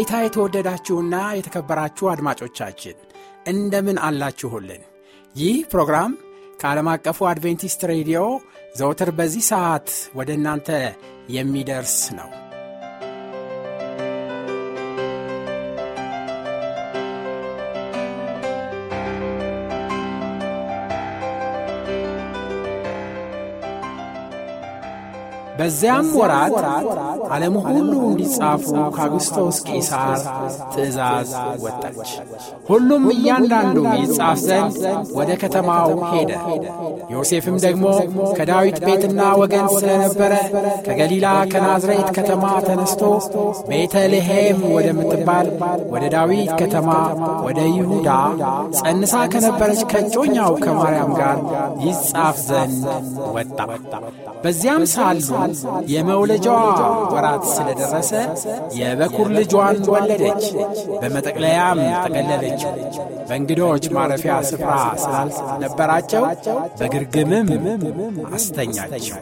በጌታ የተወደዳችሁና የተከበራችሁ አድማጮቻችን እንደምን አላችሁልን? ይህ ፕሮግራም ከዓለም አቀፉ አድቬንቲስት ሬዲዮ ዘውትር በዚህ ሰዓት ወደ እናንተ የሚደርስ ነው። በዚያም ወራት ዓለም ሁሉ እንዲጻፉ ከአጉስቶስ ቄሳር ትእዛዝ ወጣች። ሁሉም እያንዳንዱ ይጻፍ ዘንድ ወደ ከተማው ሄደ። ዮሴፍም ደግሞ ከዳዊት ቤትና ወገን ስለነበረ ከገሊላ ከናዝሬት ከተማ ተነስቶ ቤተልሔም ወደምትባል ወደ ዳዊት ከተማ ወደ ይሁዳ ጸንሳ ከነበረች ከጮኛው ከማርያም ጋር ይጻፍ ዘንድ ወጣ። በዚያም ሳሉ የመውለጃዋ ወራት ስለደረሰ የበኩር ልጇን ወለደች። በመጠቅለያም ጠቀለለችው። በእንግዶች ማረፊያ ስፍራ ስላልነበራቸው በግርግምም አስተኛቸው።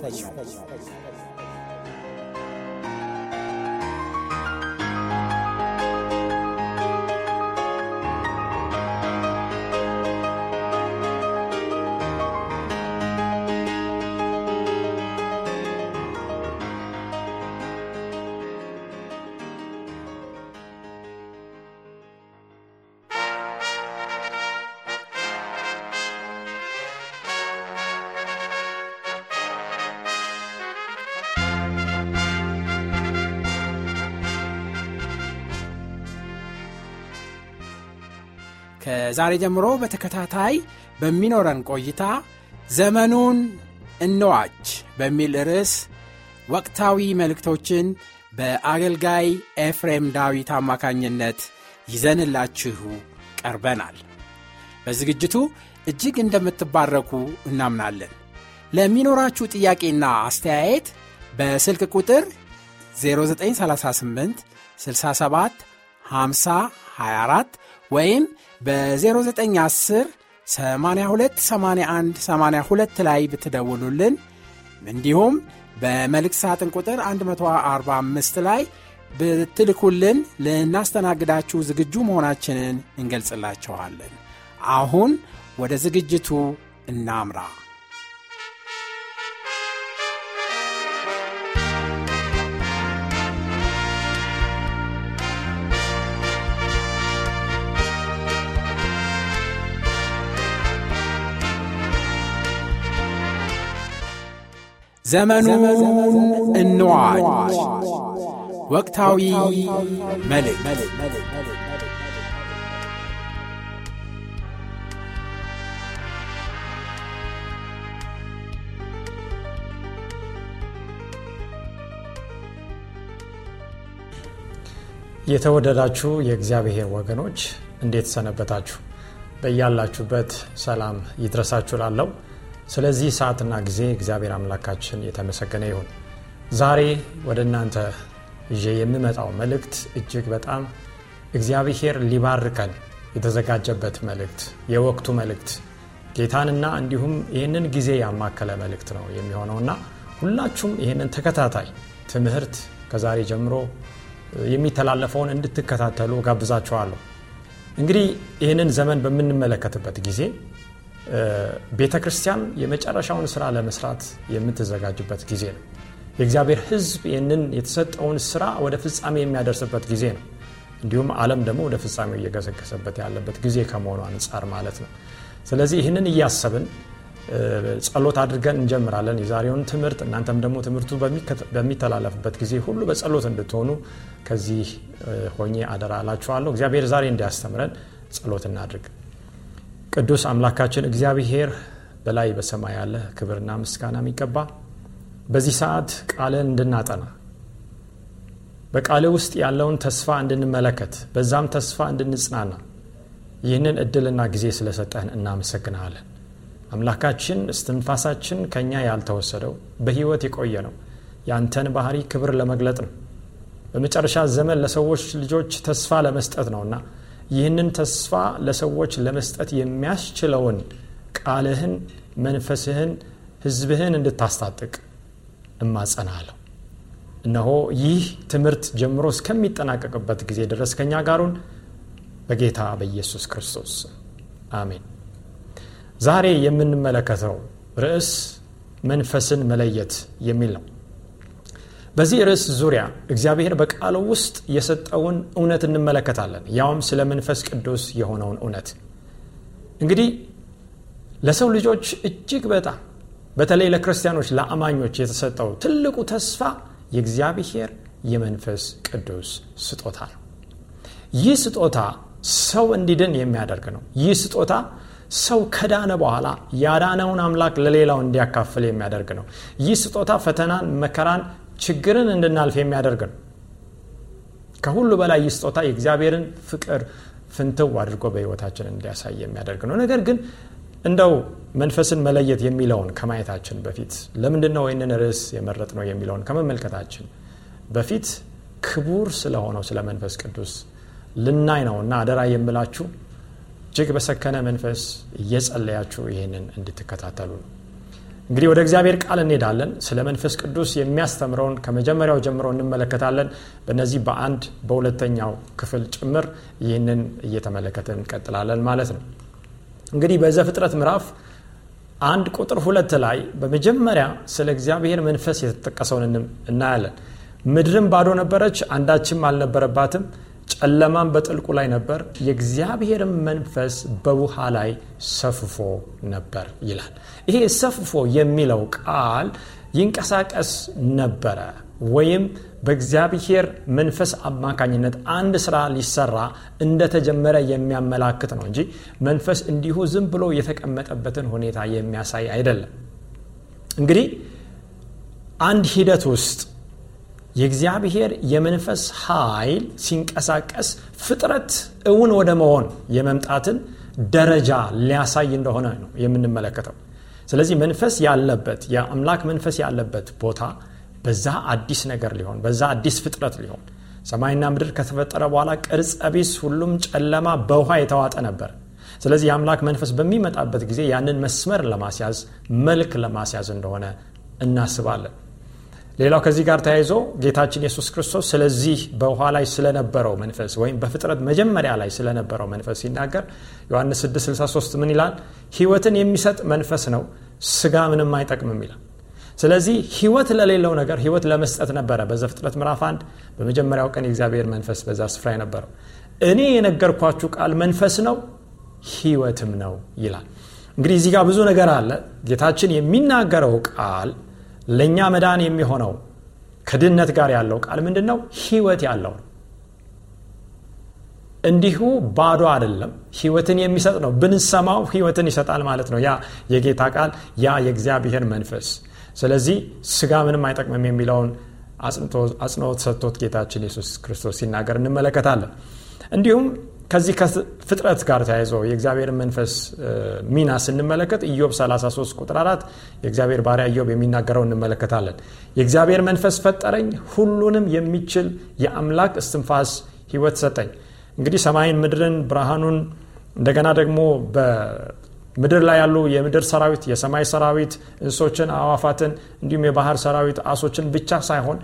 ከዛሬ ጀምሮ በተከታታይ በሚኖረን ቆይታ ዘመኑን እንዋጅ በሚል ርዕስ ወቅታዊ መልእክቶችን በአገልጋይ ኤፍሬም ዳዊት አማካኝነት ይዘንላችሁ ቀርበናል። በዝግጅቱ እጅግ እንደምትባረኩ እናምናለን። ለሚኖራችሁ ጥያቄና አስተያየት በስልክ ቁጥር 0938 67 50 24 ወይም በ0910 82 81 82 ላይ ብትደውሉልን እንዲሁም በመልእክት ሳጥን ቁጥር 145 ላይ ብትልኩልን ልናስተናግዳችሁ ዝግጁ መሆናችንን እንገልጽላችኋለን። አሁን ወደ ዝግጅቱ እናምራ። ዘመኑን እንዋጅ። ወቅታዊ መልእክት። የተወደዳችሁ የእግዚአብሔር ወገኖች እንዴት ሰነበታችሁ? በያላችሁበት ሰላም ይድረሳችሁ ላለው ስለዚህ ሰዓትና ጊዜ እግዚአብሔር አምላካችን የተመሰገነ ይሁን። ዛሬ ወደ እናንተ ይዤ የምመጣው መልእክት እጅግ በጣም እግዚአብሔር ሊባርከን የተዘጋጀበት መልእክት፣ የወቅቱ መልእክት ጌታንና እንዲሁም ይህንን ጊዜ ያማከለ መልእክት ነው የሚሆነውና ሁላችሁም ይህንን ተከታታይ ትምህርት ከዛሬ ጀምሮ የሚተላለፈውን እንድትከታተሉ ጋብዛችኋለሁ። እንግዲህ ይህንን ዘመን በምንመለከትበት ጊዜ ቤተ ክርስቲያን የመጨረሻውን ስራ ለመስራት የምትዘጋጅበት ጊዜ ነው። የእግዚአብሔር ሕዝብ ይህንን የተሰጠውን ስራ ወደ ፍጻሜ የሚያደርስበት ጊዜ ነው። እንዲሁም ዓለም ደግሞ ወደ ፍጻሜው እየገሰገሰበት ያለበት ጊዜ ከመሆኑ አንጻር ማለት ነው። ስለዚህ ይህንን እያሰብን ጸሎት አድርገን እንጀምራለን የዛሬውን ትምህርት እናንተም ደግሞ ትምህርቱ በሚተላለፍበት ጊዜ ሁሉ በጸሎት እንድትሆኑ ከዚህ ሆኜ አደራ አላችኋለሁ እግዚአብሔር ዛሬ እንዲያስተምረን ጸሎት እናድርግ ቅዱስ አምላካችን እግዚአብሔር በላይ በሰማይ ያለ ክብርና ምስጋና የሚገባ በዚህ ሰዓት ቃልን እንድናጠና በቃል ውስጥ ያለውን ተስፋ እንድንመለከት በዛም ተስፋ እንድንጽናና ይህንን እድልና ጊዜ ስለሰጠህን እናመሰግናለን። አምላካችን እስትንፋሳችን ከእኛ ያልተወሰደው በህይወት የቆየ ነው። ያንተን ባህሪ ክብር ለመግለጥ ነው። በመጨረሻ ዘመን ለሰዎች ልጆች ተስፋ ለመስጠት ነውና ይህንን ተስፋ ለሰዎች ለመስጠት የሚያስችለውን ቃልህን መንፈስህን ህዝብህን እንድታስታጥቅ እማጸናለሁ። እነሆ ይህ ትምህርት ጀምሮ እስከሚጠናቀቅበት ጊዜ ድረስ ከኛ ጋሩን በጌታ በኢየሱስ ክርስቶስ አሜን። ዛሬ የምንመለከተው ርዕስ መንፈስን መለየት የሚል ነው በዚህ ርዕስ ዙሪያ እግዚአብሔር በቃሉ ውስጥ የሰጠውን እውነት እንመለከታለን። ያውም ስለ መንፈስ ቅዱስ የሆነውን እውነት። እንግዲህ ለሰው ልጆች እጅግ በጣም በተለይ ለክርስቲያኖች ለአማኞች የተሰጠው ትልቁ ተስፋ የእግዚአብሔር የመንፈስ ቅዱስ ስጦታ ነው። ይህ ስጦታ ሰው እንዲድን የሚያደርግ ነው። ይህ ስጦታ ሰው ከዳነ በኋላ ያዳነውን አምላክ ለሌላው እንዲያካፍል የሚያደርግ ነው። ይህ ስጦታ ፈተናን መከራን ችግርን እንድናልፍ የሚያደርግ ነው። ከሁሉ በላይ ይህ ስጦታ የእግዚአብሔርን ፍቅር ፍንትው አድርጎ በህይወታችን እንዲያሳይ የሚያደርግ ነው። ነገር ግን እንደው መንፈስን መለየት የሚለውን ከማየታችን በፊት ለምንድን ነው ይህንን ርዕስ የመረጥ ነው የሚለውን ከመመልከታችን በፊት ክቡር ስለሆነው ስለ መንፈስ ቅዱስ ልናይ ነው እና አደራ የምላችሁ። እጅግ በሰከነ መንፈስ እየጸለያችሁ ይህንን እንድትከታተሉ ነው እንግዲህ ወደ እግዚአብሔር ቃል እንሄዳለን። ስለ መንፈስ ቅዱስ የሚያስተምረውን ከመጀመሪያው ጀምሮ እንመለከታለን። በእነዚህ በአንድ በሁለተኛው ክፍል ጭምር ይህንን እየተመለከተ እንቀጥላለን ማለት ነው። እንግዲህ በዘፍጥረት ምዕራፍ አንድ ቁጥር ሁለት ላይ በመጀመሪያ ስለ እግዚአብሔር መንፈስ የተጠቀሰውን እናያለን። ምድርም ባዶ ነበረች አንዳችም አልነበረባትም ጨለማም በጥልቁ ላይ ነበር የእግዚአብሔርም መንፈስ በውሃ ላይ ሰፍፎ ነበር ይላል። ይሄ ሰፍፎ የሚለው ቃል ይንቀሳቀስ ነበረ ወይም በእግዚአብሔር መንፈስ አማካኝነት አንድ ስራ ሊሰራ እንደተጀመረ የሚያመላክት ነው እንጂ መንፈስ እንዲሁ ዝም ብሎ የተቀመጠበትን ሁኔታ የሚያሳይ አይደለም። እንግዲህ አንድ ሂደት ውስጥ የእግዚአብሔር የመንፈስ ኃይል ሲንቀሳቀስ ፍጥረት እውን ወደ መሆን የመምጣትን ደረጃ ሊያሳይ እንደሆነ ነው የምንመለከተው። ስለዚህ መንፈስ ያለበት የአምላክ መንፈስ ያለበት ቦታ በዛ አዲስ ነገር ሊሆን በዛ አዲስ ፍጥረት ሊሆን ሰማይና ምድር ከተፈጠረ በኋላ ቅርጸ ቢስ ሁሉም ጨለማ በውሃ የተዋጠ ነበር። ስለዚህ የአምላክ መንፈስ በሚመጣበት ጊዜ ያንን መስመር ለማስያዝ መልክ ለማስያዝ እንደሆነ እናስባለን ሌላው ከዚህ ጋር ተያይዞ ጌታችን የሱስ ክርስቶስ ስለዚህ በውሃ ላይ ስለነበረው መንፈስ ወይም በፍጥረት መጀመሪያ ላይ ስለነበረው መንፈስ ሲናገር ዮሐንስ 663 ምን ይላል? ህይወትን የሚሰጥ መንፈስ ነው ስጋ ምንም አይጠቅምም ይላል። ስለዚህ ህይወት ለሌለው ነገር ህይወት ለመስጠት ነበረ። በዘፍጥረት ምዕራፍ አንድ በመጀመሪያው ቀን የእግዚአብሔር መንፈስ በዛ ስፍራ የነበረው። እኔ የነገርኳችሁ ቃል መንፈስ ነው ህይወትም ነው ይላል። እንግዲህ እዚህ ጋር ብዙ ነገር አለ። ጌታችን የሚናገረው ቃል ለእኛ መዳን የሚሆነው ከድነት ጋር ያለው ቃል ምንድን ነው ህይወት ያለው ነው። እንዲሁ ባዶ አይደለም። ህይወትን የሚሰጥ ነው። ብንሰማው ህይወትን ይሰጣል ማለት ነው። ያ የጌታ ቃል ያ የእግዚአብሔር መንፈስ። ስለዚህ ስጋ ምንም አይጠቅምም የሚለውን አጽንኦት ሰጥቶት ጌታችን ኢየሱስ ክርስቶስ ሲናገር እንመለከታለን። እንዲሁም ከዚህ ከፍጥረት ጋር ተያይዞ የእግዚአብሔር መንፈስ ሚና ስንመለከት ኢዮብ 33 ቁጥር 4 የእግዚአብሔር ባሪያ ኢዮብ የሚናገረው እንመለከታለን። የእግዚአብሔር መንፈስ ፈጠረኝ ሁሉንም የሚችል የአምላክ እስትንፋስ ህይወት ሰጠኝ። እንግዲህ ሰማይን ምድርን ብርሃኑን እንደገና ደግሞ በምድር ላይ ያሉ የምድር ሰራዊት የሰማይ ሰራዊት እንሶችን አዋፋትን እንዲሁም የባህር ሰራዊት አሶችን ብቻ ሳይሆን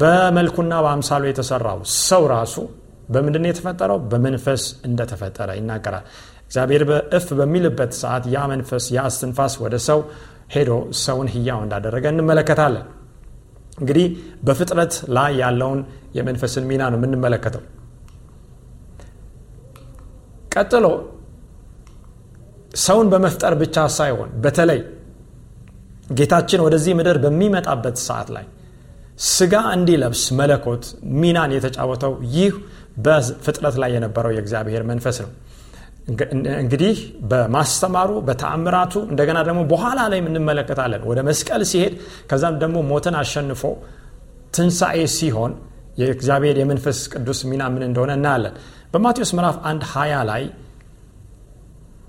በመልኩና በአምሳሉ የተሰራው ሰው ራሱ በምንድን የተፈጠረው? በመንፈስ እንደተፈጠረ ይናገራል። እግዚአብሔር በእፍ በሚልበት ሰዓት ያ መንፈስ ያ እስትንፋስ ወደ ሰው ሄዶ ሰውን ህያው እንዳደረገ እንመለከታለን። እንግዲህ በፍጥረት ላይ ያለውን የመንፈስን ሚና ነው የምንመለከተው። ቀጥሎ ሰውን በመፍጠር ብቻ ሳይሆን በተለይ ጌታችን ወደዚህ ምድር በሚመጣበት ሰዓት ላይ ስጋ እንዲለብስ መለኮት ሚናን የተጫወተው ይህ በፍጥረት ላይ የነበረው የእግዚአብሔር መንፈስ ነው። እንግዲህ በማስተማሩ በተአምራቱ እንደገና ደግሞ በኋላ ላይ እንመለከታለን። ወደ መስቀል ሲሄድ ከዛም ደግሞ ሞትን አሸንፎ ትንሣኤ ሲሆን የእግዚአብሔር የመንፈስ ቅዱስ ሚና ምን እንደሆነ እናያለን። በማቴዎስ ምዕራፍ አንድ ሀያ ላይ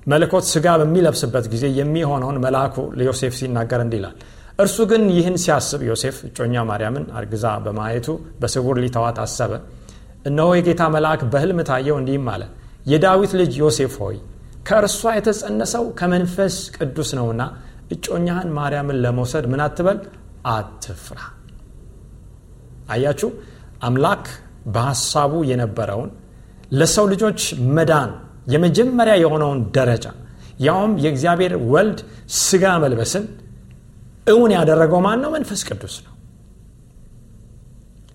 መለኮት ስጋ በሚለብስበት ጊዜ የሚሆነውን መልአኩ ለዮሴፍ ሲናገር እንዲላል እርሱ ግን ይህን ሲያስብ ዮሴፍ እጮኛ ማርያምን አርግዛ በማየቱ በስውር ሊተዋት አሰበ እነሆ የጌታ መልአክ በህልም ታየው እንዲህም አለ የዳዊት ልጅ ዮሴፍ ሆይ ከእርሷ የተጸነሰው ከመንፈስ ቅዱስ ነውና እጮኛህን ማርያምን ለመውሰድ ምን አትበል? አትፍራ። አያችሁ አምላክ በሐሳቡ የነበረውን ለሰው ልጆች መዳን የመጀመሪያ የሆነውን ደረጃ ያውም የእግዚአብሔር ወልድ ስጋ መልበስን እውን ያደረገው ማን ነው? መንፈስ ቅዱስ ነው።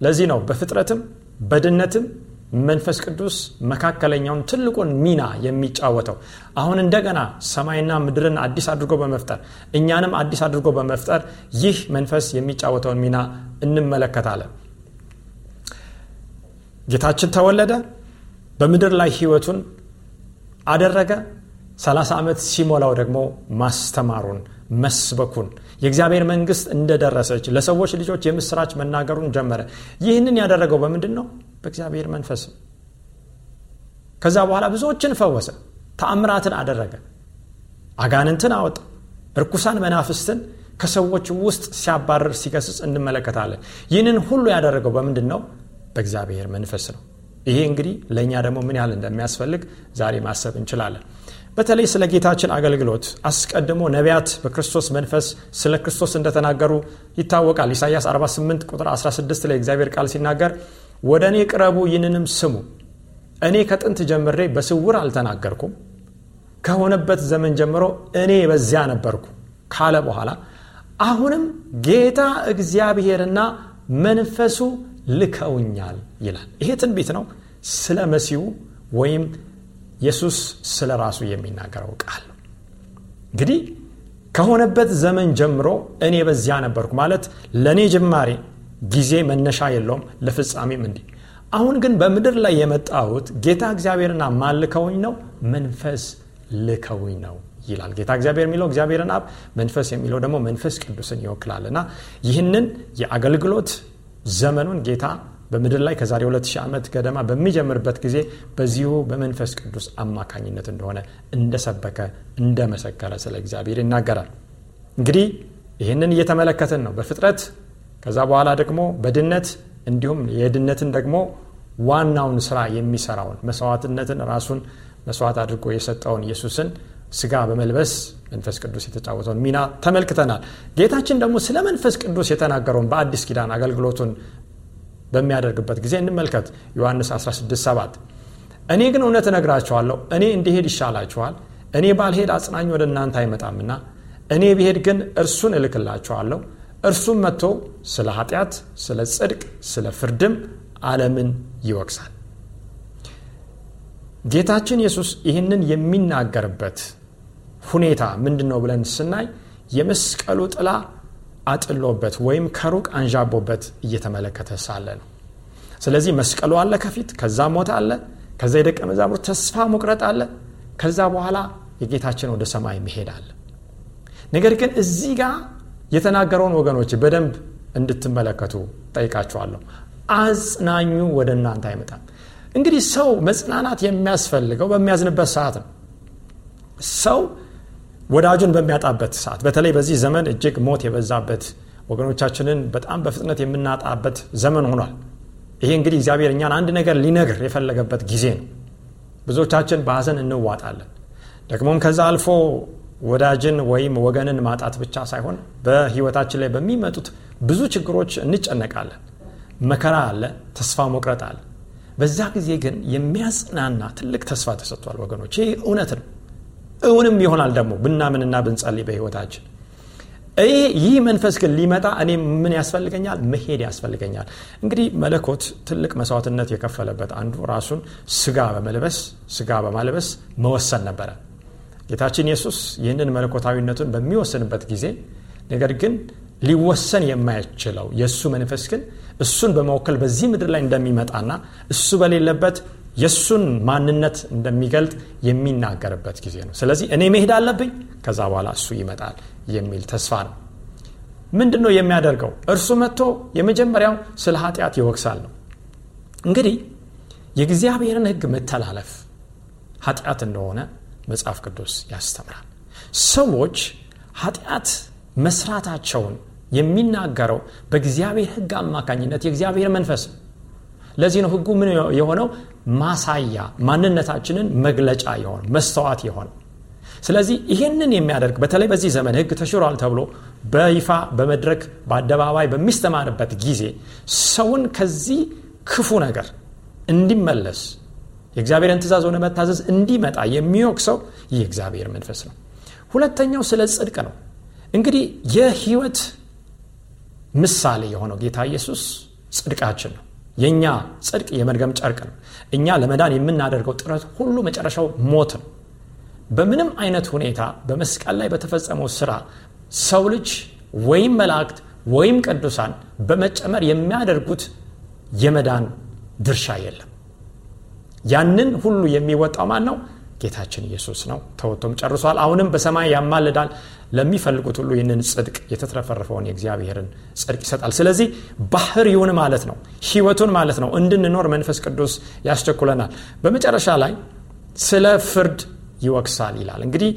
ለዚህ ነው በፍጥረትም በድነትም መንፈስ ቅዱስ መካከለኛውን ትልቁን ሚና የሚጫወተው። አሁን እንደገና ሰማይና ምድርን አዲስ አድርጎ በመፍጠር እኛንም አዲስ አድርጎ በመፍጠር ይህ መንፈስ የሚጫወተውን ሚና እንመለከታለን። ጌታችን ተወለደ በምድር ላይ ህይወቱን አደረገ 30 ዓመት ሲሞላው ደግሞ ማስተማሩን መስበኩን የእግዚአብሔር መንግስት እንደደረሰች ለሰዎች ልጆች የምስራች መናገሩን ጀመረ። ይህንን ያደረገው በምንድን ነው በእግዚአብሔር መንፈስ። ከዛ በኋላ ብዙዎችን ፈወሰ ተአምራትን አደረገ አጋንንትን አወጣ እርኩሳን መናፍስትን ከሰዎች ውስጥ ሲያባርር ሲገስጽ እንመለከታለን። ይህንን ሁሉ ያደረገው በምንድን ነው በእግዚአብሔር መንፈስ ነው። ይሄ እንግዲህ ለእኛ ደግሞ ምን ያህል እንደሚያስፈልግ ዛሬ ማሰብ እንችላለን በተለይ ስለ ጌታችን አገልግሎት አስቀድሞ ነቢያት በክርስቶስ መንፈስ ስለ ክርስቶስ እንደተናገሩ ይታወቃል። ኢሳያስ 48 ቁጥር 16 ላይ እግዚአብሔር ቃል ሲናገር ወደ እኔ ቅረቡ ይህንንም ስሙ። እኔ ከጥንት ጀምሬ በስውር አልተናገርኩም። ከሆነበት ዘመን ጀምሮ እኔ በዚያ ነበርኩ ካለ በኋላ አሁንም ጌታ እግዚአብሔርና መንፈሱ ልከውኛል ይላል። ይሄ ትንቢት ነው ስለ መሲሁ ወይም ኢየሱስ ስለ ራሱ የሚናገረው ቃል። እንግዲህ ከሆነበት ዘመን ጀምሮ እኔ በዚያ ነበርኩ ማለት ለእኔ ጅማሬ ጊዜ መነሻ የለውም ለፍጻሜም እንዲህ። አሁን ግን በምድር ላይ የመጣሁት ጌታ እግዚአብሔርና ማልከውኝ ነው መንፈስ ልከውኝ ነው ይላል። ጌታ እግዚአብሔር የሚለው እግዚአብሔርን አብ መንፈስ የሚለው ደግሞ መንፈስ ቅዱስን ይወክላል። እና ይህንን የአገልግሎት ዘመኑን ጌታ በምድር ላይ ከዛሬ 2000 ዓመት ገደማ በሚጀምርበት ጊዜ በዚሁ በመንፈስ ቅዱስ አማካኝነት እንደሆነ እንደሰበከ እንደመሰከረ ስለ እግዚአብሔር ይናገራል። እንግዲህ ይህንን እየተመለከትን ነው። በፍጥረት ከዛ በኋላ ደግሞ በድነት እንዲሁም የድነትን ደግሞ ዋናውን ስራ የሚሰራውን መስዋዕትነትን ራሱን መስዋዕት አድርጎ የሰጠውን ኢየሱስን ስጋ በመልበስ መንፈስ ቅዱስ የተጫወተውን ሚና ተመልክተናል። ጌታችን ደግሞ ስለ መንፈስ ቅዱስ የተናገረውን በአዲስ ኪዳን አገልግሎቱን በሚያደርግበት ጊዜ እንመልከት። ዮሐንስ 167 እኔ ግን እውነት እነግራችኋለሁ እኔ እንዲሄድ ይሻላችኋል እኔ ባልሄድ አጽናኝ ወደ እናንተ አይመጣምና እኔ ብሄድ ግን እርሱን እልክላችኋለሁ እርሱም መጥቶ ስለ ኃጢአት ስለ ጽድቅ ስለ ፍርድም ዓለምን ይወቅሳል። ጌታችን ኢየሱስ ይህንን የሚናገርበት ሁኔታ ምንድን ነው ብለን ስናይ የመስቀሉ ጥላ አጥሎበት ወይም ከሩቅ አንዣቦበት እየተመለከተ ሳለ ነው። ስለዚህ መስቀሉ አለ ከፊት ከዛ ሞት አለ ከዛ የደቀ መዛሙርት ተስፋ መቁረጥ አለ ከዛ በኋላ የጌታችን ወደ ሰማይ መሄድ አለ። ነገር ግን እዚህ ጋር የተናገረውን ወገኖች በደንብ እንድትመለከቱ ጠይቃችኋለሁ። አጽናኙ ወደ እናንተ አይመጣም። እንግዲህ ሰው መጽናናት የሚያስፈልገው በሚያዝንበት ሰዓት ነው። ሰው ወዳጁን በሚያጣበት ሰዓት በተለይ በዚህ ዘመን እጅግ ሞት የበዛበት ወገኖቻችንን በጣም በፍጥነት የምናጣበት ዘመን ሆኗል። ይሄ እንግዲህ እግዚአብሔር እኛን አንድ ነገር ሊነግር የፈለገበት ጊዜ ነው። ብዙዎቻችን በሀዘን እንዋጣለን። ደግሞም ከዛ አልፎ ወዳጅን ወይም ወገንን ማጣት ብቻ ሳይሆን በህይወታችን ላይ በሚመጡት ብዙ ችግሮች እንጨነቃለን። መከራ አለ ተስፋ መቁረጥ አለ። በዛ ጊዜ ግን የሚያጽናና ትልቅ ተስፋ ተሰጥቷል ወገኖች። ይህ እውነት ነው እውንም ይሆናል ደግሞ ብናምንና ብንጸልይ በህይወታችን ይህ መንፈስ ግን ሊመጣ እኔ ምን ያስፈልገኛል? መሄድ ያስፈልገኛል። እንግዲህ መለኮት ትልቅ መስዋዕትነት የከፈለበት አንዱ ራሱን ስጋ በመልበስ ስጋ በማልበስ መወሰን ነበረ። ጌታችን ኢየሱስ ይህንን መለኮታዊነቱን በሚወስንበት ጊዜ ነገር ግን ሊወሰን የማይችለው የእሱ መንፈስ ግን እሱን በመወከል በዚህ ምድር ላይ እንደሚመጣና እሱ በሌለበት የእሱን ማንነት እንደሚገልጥ የሚናገርበት ጊዜ ነው። ስለዚህ እኔ መሄድ አለብኝ ከዛ በኋላ እሱ ይመጣል የሚል ተስፋ ነው። ምንድን ነው የሚያደርገው? እርሱ መጥቶ የመጀመሪያው ስለ ኃጢአት ይወቅሳል ነው። እንግዲህ የእግዚአብሔርን ህግ መተላለፍ ኃጢአት እንደሆነ መጽሐፍ ቅዱስ ያስተምራል። ሰዎች ኃጢአት መስራታቸውን የሚናገረው በእግዚአብሔር ህግ አማካኝነት የእግዚአብሔር መንፈስ ለዚህ ነው ህጉ ምን የሆነው ማሳያ ማንነታችንን መግለጫ የሆነ መስተዋት የሆነ ስለዚህ ይህንን የሚያደርግ በተለይ በዚህ ዘመን ህግ ተሽሯል ተብሎ በይፋ በመድረክ በአደባባይ በሚስተማርበት ጊዜ ሰውን ከዚህ ክፉ ነገር እንዲመለስ የእግዚአብሔርን ትእዛዝ ሆነ መታዘዝ እንዲመጣ የሚወቅሰው ይህ እግዚአብሔር መንፈስ ነው። ሁለተኛው ስለ ጽድቅ ነው። እንግዲህ የህይወት ምሳሌ የሆነው ጌታ ኢየሱስ ጽድቃችን ነው የእኛ ጽድቅ የመድገም ጨርቅ ነው። እኛ ለመዳን የምናደርገው ጥረት ሁሉ መጨረሻው ሞት ነው። በምንም አይነት ሁኔታ በመስቀል ላይ በተፈጸመው ስራ ሰው ልጅ ወይም መላእክት ወይም ቅዱሳን በመጨመር የሚያደርጉት የመዳን ድርሻ የለም። ያንን ሁሉ የሚወጣው ማን ነው ጌታችን ኢየሱስ ነው። ተወቶም ጨርሷል። አሁንም በሰማይ ያማልዳል። ለሚፈልጉት ሁሉ ይህንን ጽድቅ የተትረፈረፈውን የእግዚአብሔርን ጽድቅ ይሰጣል። ስለዚህ ባህሪውን ማለት ነው ህይወቱን ማለት ነው እንድንኖር መንፈስ ቅዱስ ያስቸኩለናል። በመጨረሻ ላይ ስለ ፍርድ ይወቅሳል ይላል። እንግዲህ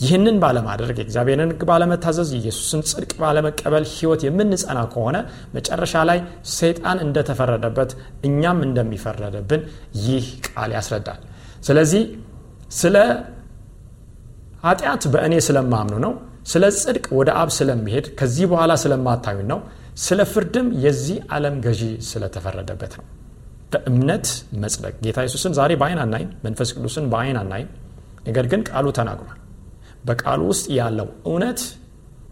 ይህንን ባለማድረግ የእግዚአብሔርን ህግ ባለመታዘዝ የኢየሱስን ጽድቅ ባለመቀበል ህይወት የምንጸና ከሆነ መጨረሻ ላይ ሰይጣን እንደተፈረደበት እኛም እንደሚፈረደብን ይህ ቃል ያስረዳል። ስለዚህ ስለ ኃጢአት በእኔ ስለማምኑ ነው። ስለ ጽድቅ ወደ አብ ስለሚሄድ ከዚህ በኋላ ስለማታዩ ነው። ስለ ፍርድም የዚህ ዓለም ገዢ ስለተፈረደበት ነው። በእምነት መጽደቅ። ጌታ ኢየሱስን ዛሬ በአይን አናይም መንፈስ ቅዱስን በአይን አናይም። ነገር ግን ቃሉ ተናግሯል። በቃሉ ውስጥ ያለው እውነት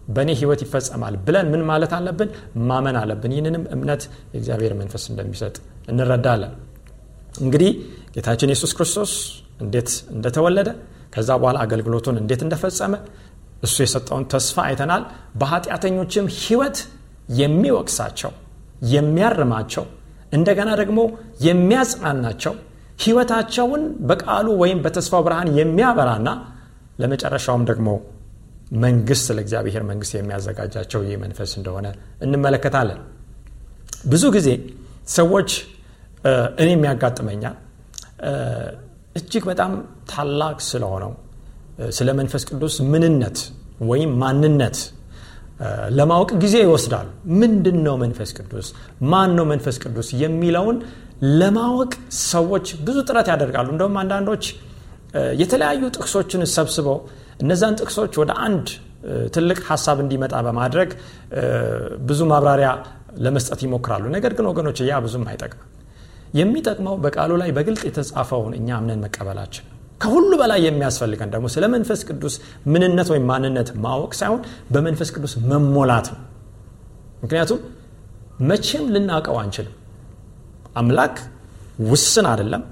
በእኔ ህይወት ይፈጸማል ብለን ምን ማለት አለብን? ማመን አለብን። ይህንንም እምነት የእግዚአብሔር መንፈስ እንደሚሰጥ እንረዳለን። እንግዲህ ጌታችን ኢየሱስ ክርስቶስ እንዴት እንደተወለደ ከዛ በኋላ አገልግሎቱን እንዴት እንደፈጸመ እሱ የሰጠውን ተስፋ አይተናል። በኃጢአተኞችም ህይወት የሚወቅሳቸው የሚያርማቸው እንደገና ደግሞ የሚያጽናናቸው ህይወታቸውን በቃሉ ወይም በተስፋው ብርሃን የሚያበራና ለመጨረሻውም ደግሞ መንግስት ለእግዚአብሔር መንግስት የሚያዘጋጃቸው ይህ መንፈስ እንደሆነ እንመለከታለን። ብዙ ጊዜ ሰዎች እኔ የሚያጋጥመኛል እጅግ በጣም ታላቅ ስለሆነው ስለ መንፈስ ቅዱስ ምንነት ወይም ማንነት ለማወቅ ጊዜ ይወስዳሉ ምንድን ነው መንፈስ ቅዱስ? ማን ነው መንፈስ ቅዱስ? የሚለውን ለማወቅ ሰዎች ብዙ ጥረት ያደርጋሉ። እንደውም አንዳንዶች የተለያዩ ጥቅሶችን ሰብስበው እነዛን ጥቅሶች ወደ አንድ ትልቅ ሀሳብ እንዲመጣ በማድረግ ብዙ ማብራሪያ ለመስጠት ይሞክራሉ። ነገር ግን ወገኖች ያ ብዙም አይጠቅምም የሚጠቅመው በቃሉ ላይ በግልጥ የተጻፈውን እኛ አምነን መቀበላችን ከሁሉ በላይ የሚያስፈልገን ደግሞ ስለ መንፈስ ቅዱስ ምንነት ወይም ማንነት ማወቅ ሳይሆን በመንፈስ ቅዱስ መሞላት ነው። ምክንያቱም መቼም ልናውቀው አንችልም። አምላክ ውስን አይደለም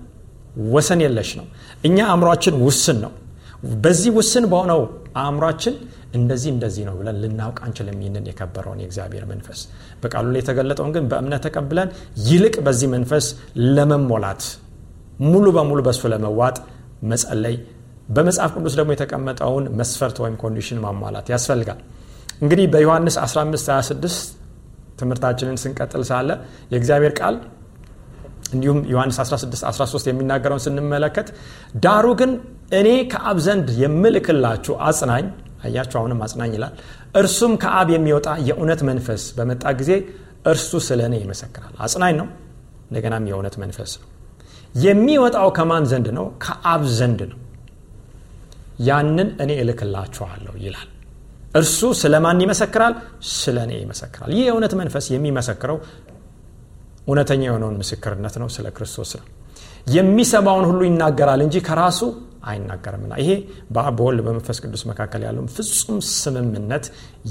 ወሰን የለሽ ነው። እኛ አእምሯችን ውስን ነው በዚህ ውስን በሆነው አእምሯችን እንደዚህ እንደዚህ ነው ብለን ልናውቅ አንችልም ይህንን የከበረውን የእግዚአብሔር መንፈስ። በቃሉ ላይ የተገለጠውን ግን በእምነት ተቀብለን ይልቅ በዚህ መንፈስ ለመሞላት ሙሉ በሙሉ በእሱ ለመዋጥ መጸለይ በመጽሐፍ ቅዱስ ደግሞ የተቀመጠውን መስፈርት ወይም condition ማሟላት ያስፈልጋል። እንግዲህ በዮሐንስ 15 26 ትምህርታችንን ስንቀጥል ሳለ የእግዚአብሔር ቃል እንዲሁም ዮሐንስ 16 13 የሚናገረውን ስንመለከት ዳሩ ግን እኔ ከአብ ዘንድ የምልክላችሁ አጽናኝ አያችሁ አሁንም አጽናኝ ይላል እርሱም ከአብ የሚወጣ የእውነት መንፈስ በመጣ ጊዜ እርሱ ስለ እኔ ይመሰክራል። አጽናኝ ነው እንደገናም የእውነት መንፈስ ነው። የሚወጣው ከማን ዘንድ ነው? ከአብ ዘንድ ነው። ያንን እኔ እልክላችኋለሁ ይላል። እርሱ ስለ ማን ይመሰክራል? ስለ እኔ ይመሰክራል። ይህ የእውነት መንፈስ የሚመሰክረው እውነተኛ የሆነውን ምስክርነት ነው ስለ ክርስቶስ ነው። የሚሰማውን ሁሉ ይናገራል እንጂ ከራሱ አይናገርምና ይሄ በአብ በወልድ በመንፈስ ቅዱስ መካከል ያለውን ፍጹም ስምምነት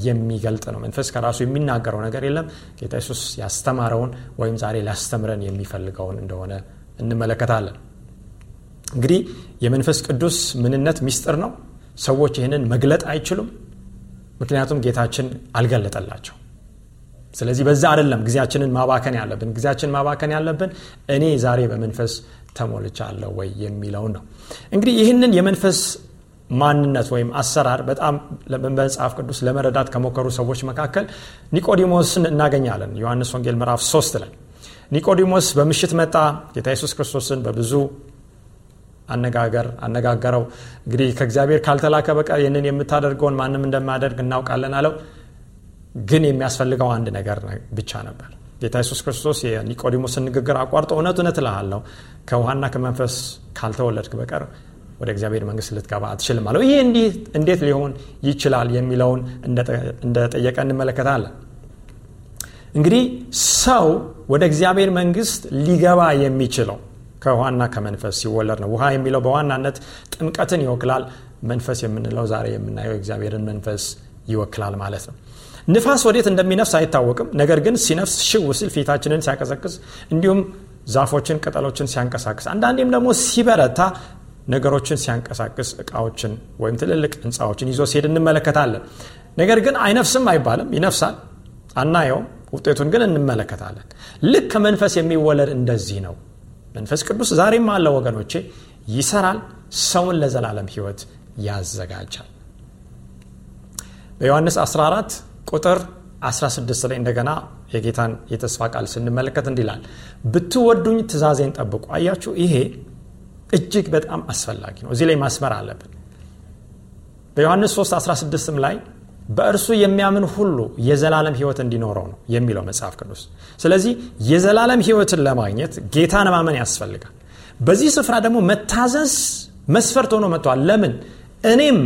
የሚገልጥ ነው። መንፈስ ከራሱ የሚናገረው ነገር የለም። ጌታ ኢየሱስ ያስተማረውን ወይም ዛሬ ሊያስተምረን የሚፈልገውን እንደሆነ እንመለከታለን። እንግዲህ የመንፈስ ቅዱስ ምንነት ሚስጥር ነው። ሰዎች ይህንን መግለጥ አይችሉም ምክንያቱም ጌታችን አልገለጠላቸው። ስለዚህ በዛ አይደለም ጊዜያችንን ማባከን ያለብን። ጊዜያችንን ማባከን ያለብን እኔ ዛሬ በመንፈስ ተሞልቻለሁ ወይ የሚለውን ነው። እንግዲህ ይህንን የመንፈስ ማንነት ወይም አሰራር በጣም በመጽሐፍ ቅዱስ ለመረዳት ከሞከሩ ሰዎች መካከል ኒቆዲሞስን እናገኛለን። ዮሐንስ ወንጌል ምዕራፍ 3 ላይ ኒቆዲሞስ በምሽት መጣ። ጌታ የሱስ ክርስቶስን በብዙ አነጋገር አነጋገረው። እንግዲህ ከእግዚአብሔር ካልተላከ በቀር ይህንን የምታደርገውን ማንም እንደማያደርግ እናውቃለን አለው። ግን የሚያስፈልገው አንድ ነገር ብቻ ነበር። ጌታ የሱስ ክርስቶስ የኒቆዲሞስን ንግግር አቋርጦ እውነት እውነት እልሃለሁ ከውሃና ከመንፈስ ካልተወለድክ በቀር ወደ እግዚአብሔር መንግስት ልትገባ አትችልም አለው። ይህ እንዴት ሊሆን ይችላል የሚለውን እንደጠየቀ እንመለከታለን። እንግዲህ ሰው ወደ እግዚአብሔር መንግስት ሊገባ የሚችለው ከውሃና ከመንፈስ ሲወለድ ነው። ውሃ የሚለው በዋናነት ጥምቀትን ይወክላል። መንፈስ የምንለው ዛሬ የምናየው እግዚአብሔርን መንፈስ ይወክላል ማለት ነው። ንፋስ ወዴት እንደሚነፍስ አይታወቅም። ነገር ግን ሲነፍስ ሽው ሲል ፊታችንን ሲያቀዘቅዝ እንዲሁም ዛፎችን ቅጠሎችን ሲያንቀሳቅስ አንዳንዴም ደግሞ ሲበረታ ነገሮችን ሲያንቀሳቅስ እቃዎችን ወይም ትልልቅ ህንፃዎችን ይዞ ሲሄድ እንመለከታለን። ነገር ግን አይነፍስም አይባልም ይነፍሳል አናየውም። ውጤቱን ግን እንመለከታለን። ልክ ከመንፈስ የሚወለድ እንደዚህ ነው። መንፈስ ቅዱስ ዛሬም አለ ወገኖቼ ይሰራል ሰውን ለዘላለም ህይወት ያዘጋጃል። በዮሐንስ 14 ቁጥር 16 ላይ እንደገና የጌታን የተስፋ ቃል ስንመለከት እንዲላል ብትወዱኝ ትእዛዜን ጠብቁ። አያችሁ ይሄ እጅግ በጣም አስፈላጊ ነው። እዚህ ላይ ማስመር አለብን። በዮሐንስ 3 16 ላይ በእርሱ የሚያምን ሁሉ የዘላለም ህይወት እንዲኖረው ነው የሚለው መጽሐፍ ቅዱስ። ስለዚህ የዘላለም ህይወትን ለማግኘት ጌታን ማመን ያስፈልጋል። በዚህ ስፍራ ደግሞ መታዘዝ መስፈርት ሆኖ መጥቷል። ለምን? እኔም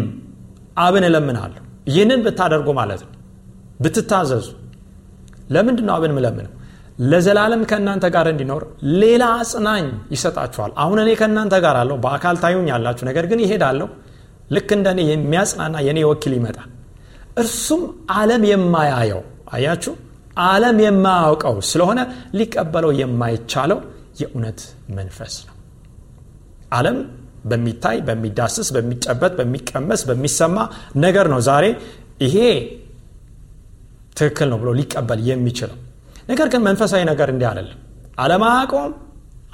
አብን እለምናለሁ። ይህንን ብታደርጉ ማለት ነው። ብትታዘዙ ለምንድን ነው አብን ምለምነው? ለዘላለም ከእናንተ ጋር እንዲኖር ሌላ አጽናኝ ይሰጣችኋል። አሁን እኔ ከእናንተ ጋር አለሁ በአካል ታዩኝ ያላችሁ ነገር ግን ይሄዳለሁ። ልክ እንደ እኔ የሚያጽናና የእኔ ወኪል ይመጣል። እርሱም ዓለም የማያየው አያችሁ? ዓለም የማያውቀው ስለሆነ ሊቀበለው የማይቻለው የእውነት መንፈስ ነው። ዓለም በሚታይ በሚዳስስ በሚጨበት በሚቀመስ በሚሰማ ነገር ነው። ዛሬ ይሄ ትክክል ነው ብሎ ሊቀበል የሚችለው። ነገር ግን መንፈሳዊ ነገር እንዲህ አይደለም። አለማያውቀውም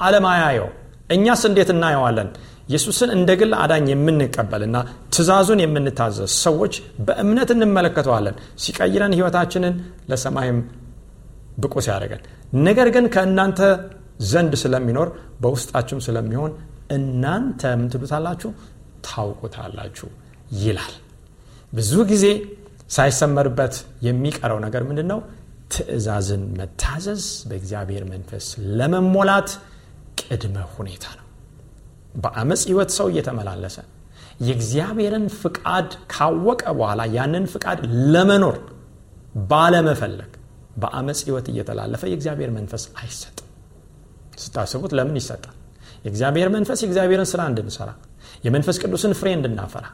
አለማያየው እኛስ እንዴት እናየዋለን? ኢየሱስን እንደ ግል አዳኝ የምንቀበልና ትእዛዙን የምንታዘዝ ሰዎች በእምነት እንመለከተዋለን። ሲቀይረን ህይወታችንን ለሰማይም ብቁ ሲያደርገን። ነገር ግን ከእናንተ ዘንድ ስለሚኖር በውስጣችሁም ስለሚሆን እናንተ ምን ታውቁታላችሁ ይላል። ብዙ ጊዜ ሳይሰመርበት የሚቀረው ነገር ምንድን ነው ትእዛዝን መታዘዝ በእግዚአብሔር መንፈስ ለመሞላት ቅድመ ሁኔታ ነው። በአመፅ ህይወት ሰው እየተመላለሰ የእግዚአብሔርን ፍቃድ ካወቀ በኋላ ያንን ፍቃድ ለመኖር ባለመፈለግ በአመፅ ህይወት እየተላለፈ የእግዚአብሔር መንፈስ አይሰጥም። ስታስቡት ለምን ይሰጣል? የእግዚአብሔር መንፈስ የእግዚአብሔርን ስራ እንድንሰራ የመንፈስ ቅዱስን ፍሬ እንድናፈራ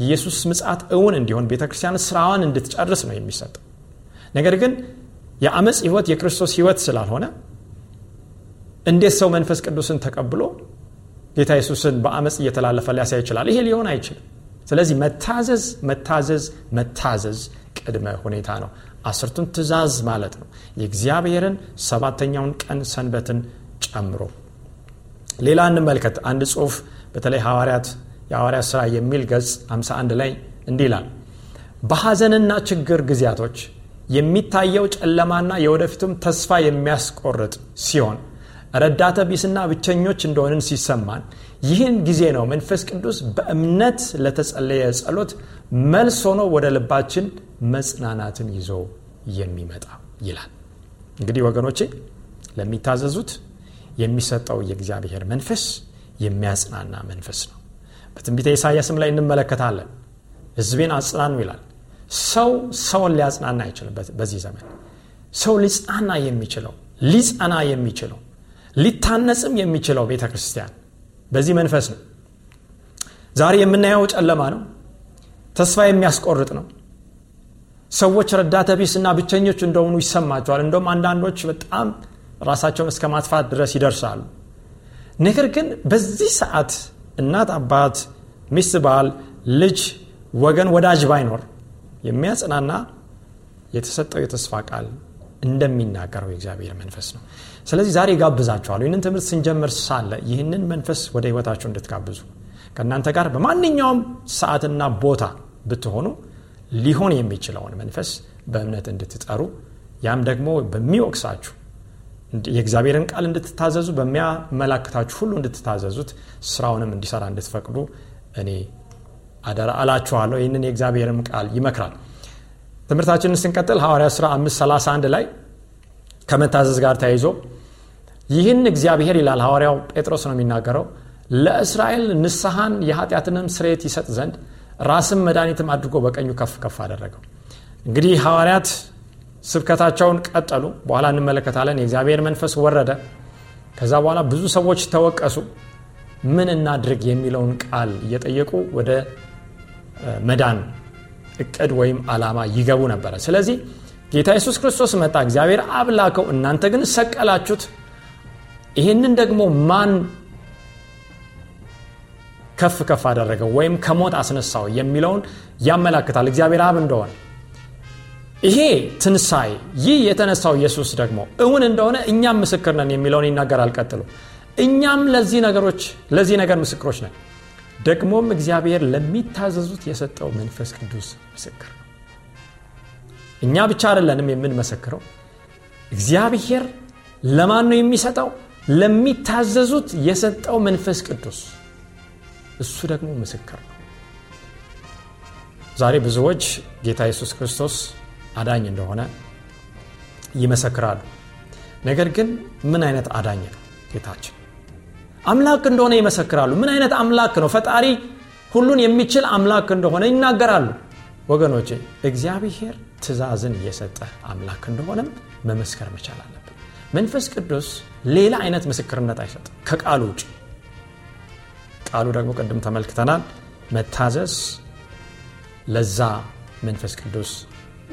የኢየሱስ ምጽት እውን እንዲሆን ቤተ ክርስቲያን ስራዋን እንድትጨርስ ነው የሚሰጠው። ነገር ግን የአመፅ ህይወት የክርስቶስ ህይወት ስላልሆነ እንዴት ሰው መንፈስ ቅዱስን ተቀብሎ ጌታ ኢየሱስን በአመፅ እየተላለፈ ሊያሳይ ይችላል? ይሄ ሊሆን አይችልም። ስለዚህ መታዘዝ መታዘዝ መታዘዝ ቅድመ ሁኔታ ነው። አስርቱን ትእዛዝ ማለት ነው። የእግዚአብሔርን ሰባተኛውን ቀን ሰንበትን ጨምሮ። ሌላ እንመልከት። አንድ ጽሁፍ በተለይ ሐዋርያት የሐዋርያት ስራ የሚል ገጽ 51 ላይ እንዲህ ይላል በሐዘንና ችግር ጊዜያቶች የሚታየው ጨለማና የወደፊቱም ተስፋ የሚያስቆርጥ ሲሆን ረዳተ ቢስና ብቸኞች እንደሆንን ሲሰማን ይህን ጊዜ ነው መንፈስ ቅዱስ በእምነት ለተጸለየ ጸሎት መልስ ሆኖ ወደ ልባችን መጽናናትን ይዞ የሚመጣ ይላል። እንግዲህ ወገኖቼ ለሚታዘዙት የሚሰጠው የእግዚአብሔር መንፈስ የሚያጽናና መንፈስ ነው በትንቢተ ኢሳያስም ላይ እንመለከታለን። ህዝቤን አጽናኑ ይላል። ሰው ሰውን ሊያጽናና አይችልም በዚህ ዘመን። ሰው ሊጽናና የሚችለው ሊጸና የሚችለው ሊታነጽም የሚችለው ቤተ ክርስቲያን በዚህ መንፈስ ነው። ዛሬ የምናየው ጨለማ ነው። ተስፋ የሚያስቆርጥ ነው። ሰዎች ረዳተ ቢስ እና ብቸኞች እንደሆኑ ይሰማቸዋል። እንደም አንዳንዶች በጣም ራሳቸውን እስከ ማጥፋት ድረስ ይደርሳሉ። ነገር ግን በዚህ ሰዓት እናት አባት ሚስት ባል ልጅ ወገን ወዳጅ ባይኖር የሚያጽናና የተሰጠው የተስፋ ቃል እንደሚናገረው የእግዚአብሔር መንፈስ ነው። ስለዚህ ዛሬ ጋብዛችኋለሁ ይህንን ትምህርት ስንጀምር ሳለ ይህንን መንፈስ ወደ ህይወታችሁ እንድትጋብዙ ከእናንተ ጋር በማንኛውም ሰዓትና ቦታ ብትሆኑ ሊሆን የሚችለውን መንፈስ በእምነት እንድትጠሩ ያም ደግሞ በሚወቅሳችሁ የእግዚአብሔርን ቃል እንድትታዘዙ በሚያመላክታችሁ ሁሉ እንድትታዘዙት ስራውንም እንዲሰራ እንድትፈቅዱ እኔ አደራ አላችኋለሁ ይህንን የእግዚአብሔርም ቃል ይመክራል። ትምህርታችንን ስንቀጥል ሐዋርያ ሥራ 531 ላይ ከመታዘዝ ጋር ተያይዞ ይህን እግዚአብሔር ይላል። ሐዋርያው ጴጥሮስ ነው የሚናገረው ለእስራኤል ንስሐን የኃጢአትንም ስርየት ይሰጥ ዘንድ ራስም መድኃኒትም አድርጎ በቀኙ ከፍ ከፍ አደረገው። እንግዲህ ሐዋርያት ስብከታቸውን ቀጠሉ። በኋላ እንመለከታለን። የእግዚአብሔር መንፈስ ወረደ። ከዛ በኋላ ብዙ ሰዎች ተወቀሱ። ምን እናድርግ የሚለውን ቃል እየጠየቁ ወደ መዳን እቅድ ወይም አላማ ይገቡ ነበረ። ስለዚህ ጌታ ኢየሱስ ክርስቶስ መጣ። እግዚአብሔር አብላከው እናንተ ግን ሰቀላችሁት። ይህንን ደግሞ ማን ከፍ ከፍ አደረገው ወይም ከሞት አስነሳው የሚለውን ያመላክታል። እግዚአብሔር አብ እንደሆነ ይሄ ትንሣኤ ይህ የተነሳው ኢየሱስ ደግሞ እውን እንደሆነ እኛም ምስክር ነን የሚለውን ይናገራል ቀጥሎ። እኛም ለዚህ ነገሮች ለዚህ ነገር ምስክሮች ነን። ደግሞም እግዚአብሔር ለሚታዘዙት የሰጠው መንፈስ ቅዱስ ምስክር ነው። እኛ ብቻ አይደለንም የምንመሰክረው። እግዚአብሔር ለማን ነው የሚሰጠው? ለሚታዘዙት የሰጠው መንፈስ ቅዱስ። እሱ ደግሞ ምስክር ነው። ዛሬ ብዙዎች ጌታ ኢየሱስ ክርስቶስ አዳኝ እንደሆነ ይመሰክራሉ። ነገር ግን ምን አይነት አዳኝ ነው ጌታችን? አምላክ እንደሆነ ይመሰክራሉ። ምን አይነት አምላክ ነው? ፈጣሪ ሁሉን የሚችል አምላክ እንደሆነ ይናገራሉ። ወገኖቼ እግዚአብሔር ትእዛዝን የሰጠ አምላክ እንደሆነም መመስከር መቻል አለብን። መንፈስ ቅዱስ ሌላ አይነት ምስክርነት አይሰጥም ከቃሉ ውጭ ቃሉ ደግሞ ቅድም ተመልክተናል። መታዘዝ ለዛ መንፈስ ቅዱስ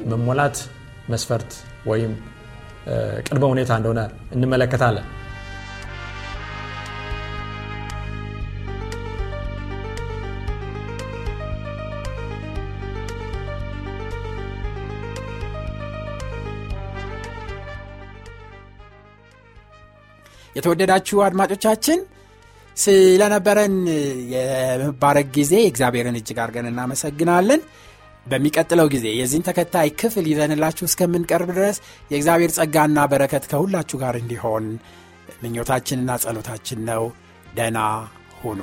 መሞላት መስፈርት ወይም ቅድመ ሁኔታ እንደሆነ እንመለከታለን። የተወደዳችሁ አድማጮቻችን ስለነበረን የመባረክ ጊዜ እግዚአብሔርን እጅግ አድርገን እናመሰግናለን በሚቀጥለው ጊዜ የዚህን ተከታይ ክፍል ይዘንላችሁ እስከምንቀርብ ድረስ የእግዚአብሔር ጸጋና በረከት ከሁላችሁ ጋር እንዲሆን ምኞታችንና ጸሎታችን ነው። ደና ሁኑ